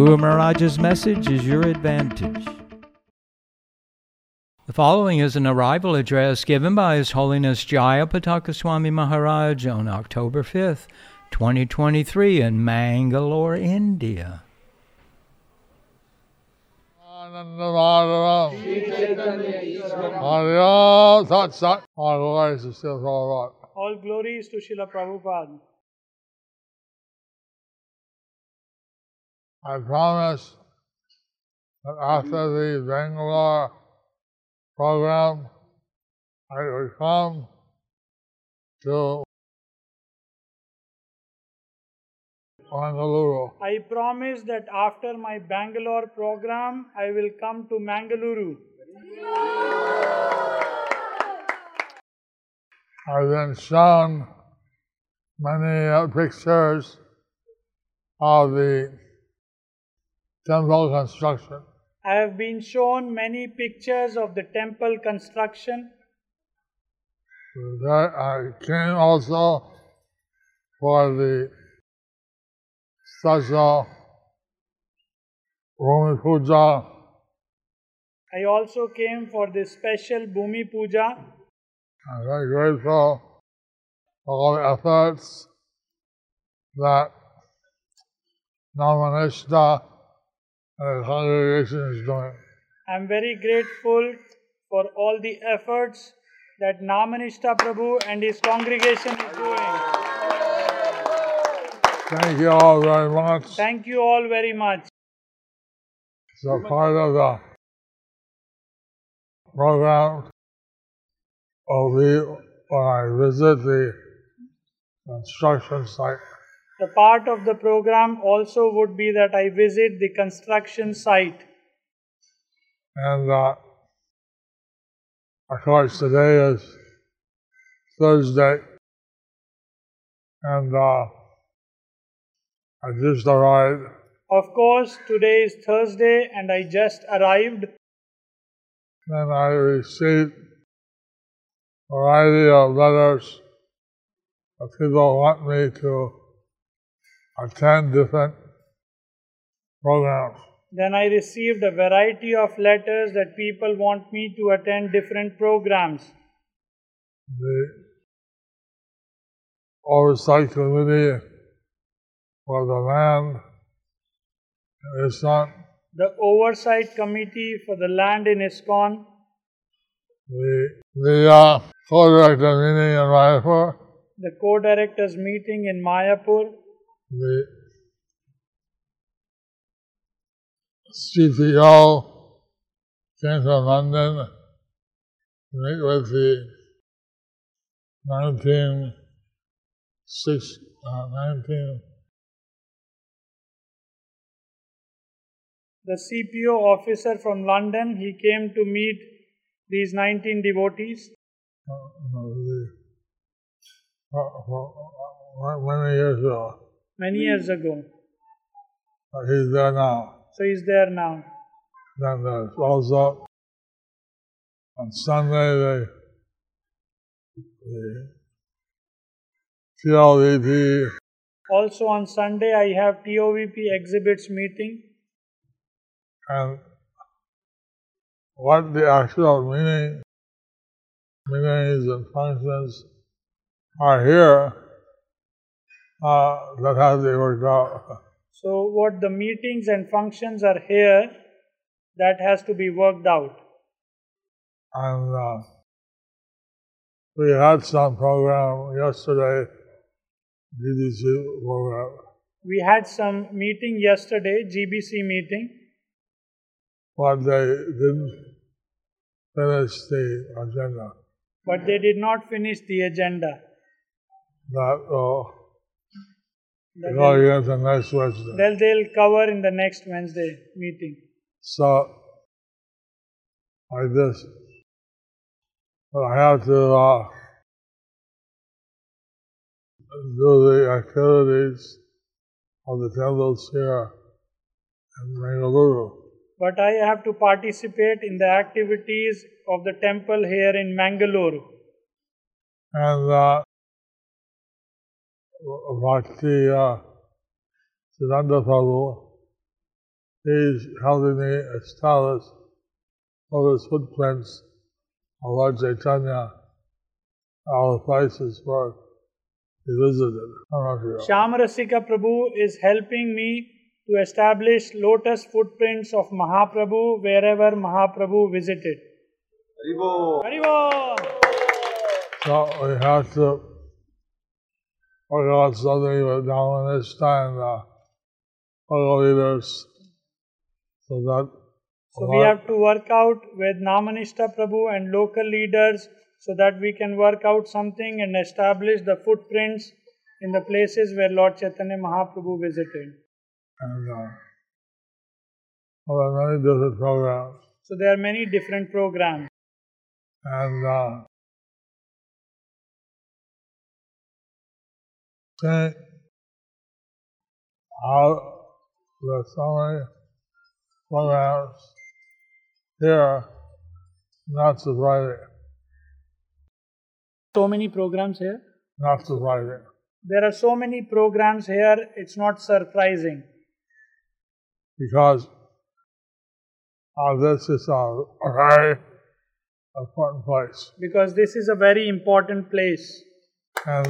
Guru Maharaj's message is your advantage. The following is an arrival address given by His Holiness Jayapataka Swami Maharaj on October 5th, 2023 in Mangalore, India. Anandamaram. Hariya Sat Sat. Our voice is still all right. All glories to Srila Prabhupada. I promise that after the Bangalore program, I will come to Mangaluru. I promise that after my Bangalore program, I will come to Mangaluru. I've been shown many uh, pictures of the temple construction. I have been shown many pictures of the temple construction. That I came also for the special Bhumi Puja I also came for this special Bhumi Puja. I'm very grateful for all the efforts that Namanishta the congregation is doing. I am very grateful for all the efforts that Namanishta Prabhu and his congregation is doing. Thank you all very much. Thank you all very much. So part of the program will be when I visit the construction site. The part of the program also would be that I visit the construction site. And uh, of course, today is Thursday, and uh, I just arrived. Of course, today is Thursday and I just arrived. Then I received a variety of letters that people want me to attend different programs. Then I received a variety of letters that people want me to attend different programs. The oversight committee for the land in ISKCON, The oversight committee for the land in ISKCON, the, the uh, co-director meeting in Mayapur, the co-directors meeting in Mayapur, the CPO came from London to meet with the 19, six, uh, 19 the CPO officer from London, he came to meet these 19 devotees. uh, no, the, uh, uh, many years ago. Many years ago. Uh, He's there now. So he's there now. Then there's also on Sunday the the TOVP Also on Sunday, I have TOVP exhibits meeting. and what the actual meaning meanings and functions are here uh, that has to be worked out. So, what the meetings and functions are here, that has to be worked out. And uh, we had some program yesterday, GBC program, We had some meeting yesterday, GBC meeting, but they didn't finish the agenda. but they did not finish the agenda. That will That go they'll, again the next Wednesday. they'll, they'll cover in the next Wednesday meeting. So, like this, but I have to uh, do the activities of the temples here in Mangaluru. But I have to participate in the activities of the temple here in Mangalore. And uh, Bhakti uh, Siddhanta Prabhu, he's helping me establish all his footprints of Lord Chaitanya, all the places where he visited. I don't know if you Shamarasika Prabhu is helping me to establish lotus footprints of Mahaprabhu wherever Mahaprabhu visited. Haribol! So we have to work out something with Namanishta and uh, so that So we have to work out with Namanishta Prabhu and local leaders so that we can work out something and establish the footprints in the places where Lord Chaitanya Mahaprabhu visited. and uh, well, there are many different programs. So there are many different programs. And uh, think how there's so many programs here, not surprising, So many programs here. not surprising. There are so many programs here, it's not surprising. because uh, this is a very important place. Because this is a very important place. And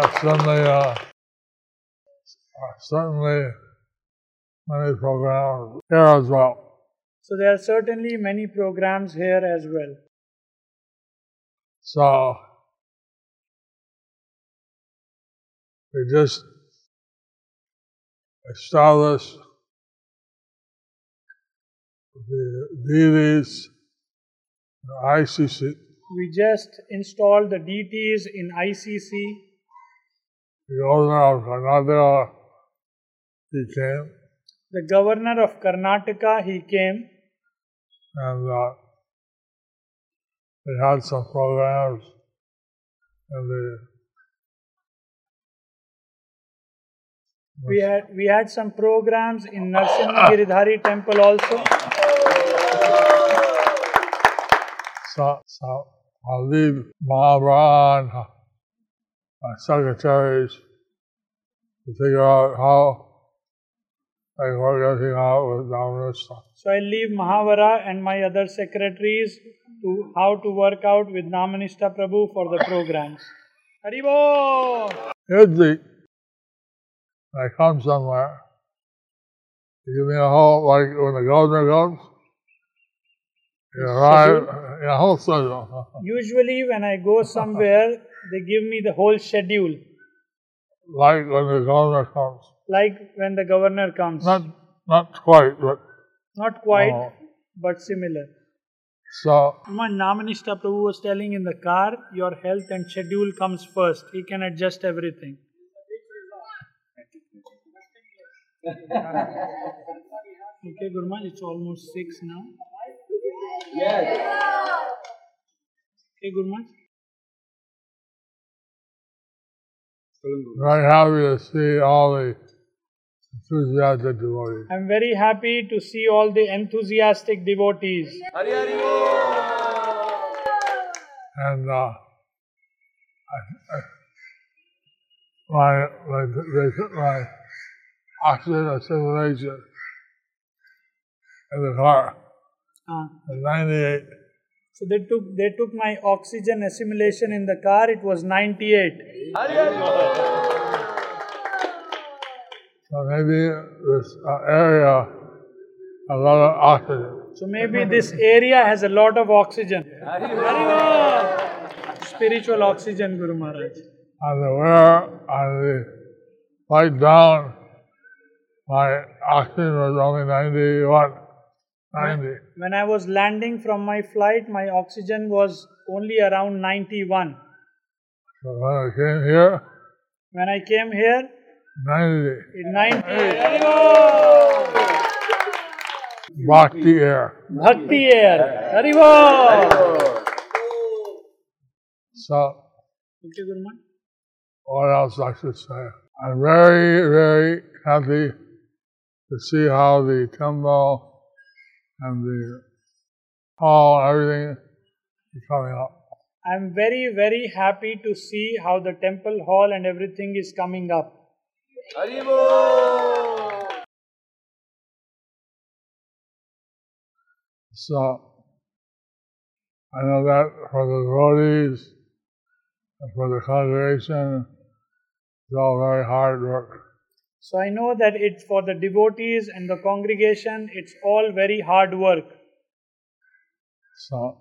that's certainly, uh, uh, certainly many programs here as well. So there are certainly many programs here as well. So we just establish the deities, the ICC, We just installed the deities in ICC. The owner of Karnataka, he came. The governor of Karnataka, he came. And uh, they had some programs. And the We had we had some programs in Narsimha Giridhari temple also. So, so I'll leave Mahabra and my secretaries to figure out how I work everything out with Namanishta. So I leave Mahavara and my other secretaries to how to work out with Namanishta Prabhu for the programs. Haribol! Usually, I come somewhere, you give me a whole, like when the governor comes, you arrive a whole schedule. Usually when I go somewhere, they give me the whole schedule, like when the governor comes. like when the governor comes. Not, not quite, but Not quite, Oh. but similar. so My Namanishta Prabhu was telling in the car, your health and schedule comes first. He can adjust everything. okay, Gurman, it's almost six now. Yes. Okay, Gurmaj. Very happy to see all the enthusiastic devotees. I'm very happy to see all the enthusiastic devotees. And uh, I, I, my, my, they took my oxygen assimilation in the car Ah. in 98. So they took they took my oxygen assimilation in the car. It was 98. So maybe this uh, area, a lot of oxygen. So maybe this area has a lot of oxygen. Spiritual oxygen, Guru Maharaj. The where, on the down, my oxygen was only 91, 90. When I was landing from my flight, my oxygen was only around 91. So when I came here, When I came here 90. in 90, Haribol! Bhakti air. Bhakti air, Haribol! So, Okay, Guru Maharaj. what else I should say? I'm very, very happy to see how the temple and the hall and everything is coming up. I'm very, very happy to see how the temple hall and everything is coming up. So, I know that for the devotees and for the congregation, it's all very hard work. So I know that it's for the devotees and the congregation, it's all very hard work. So,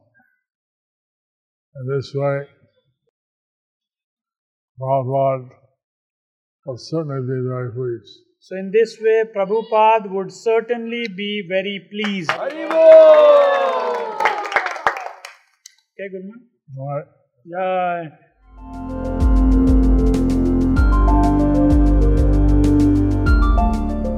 in this way, Prabhupada will certainly be very pleased. So in this way, Prabhupada would certainly be very pleased. Okay, good man. All right? Jai.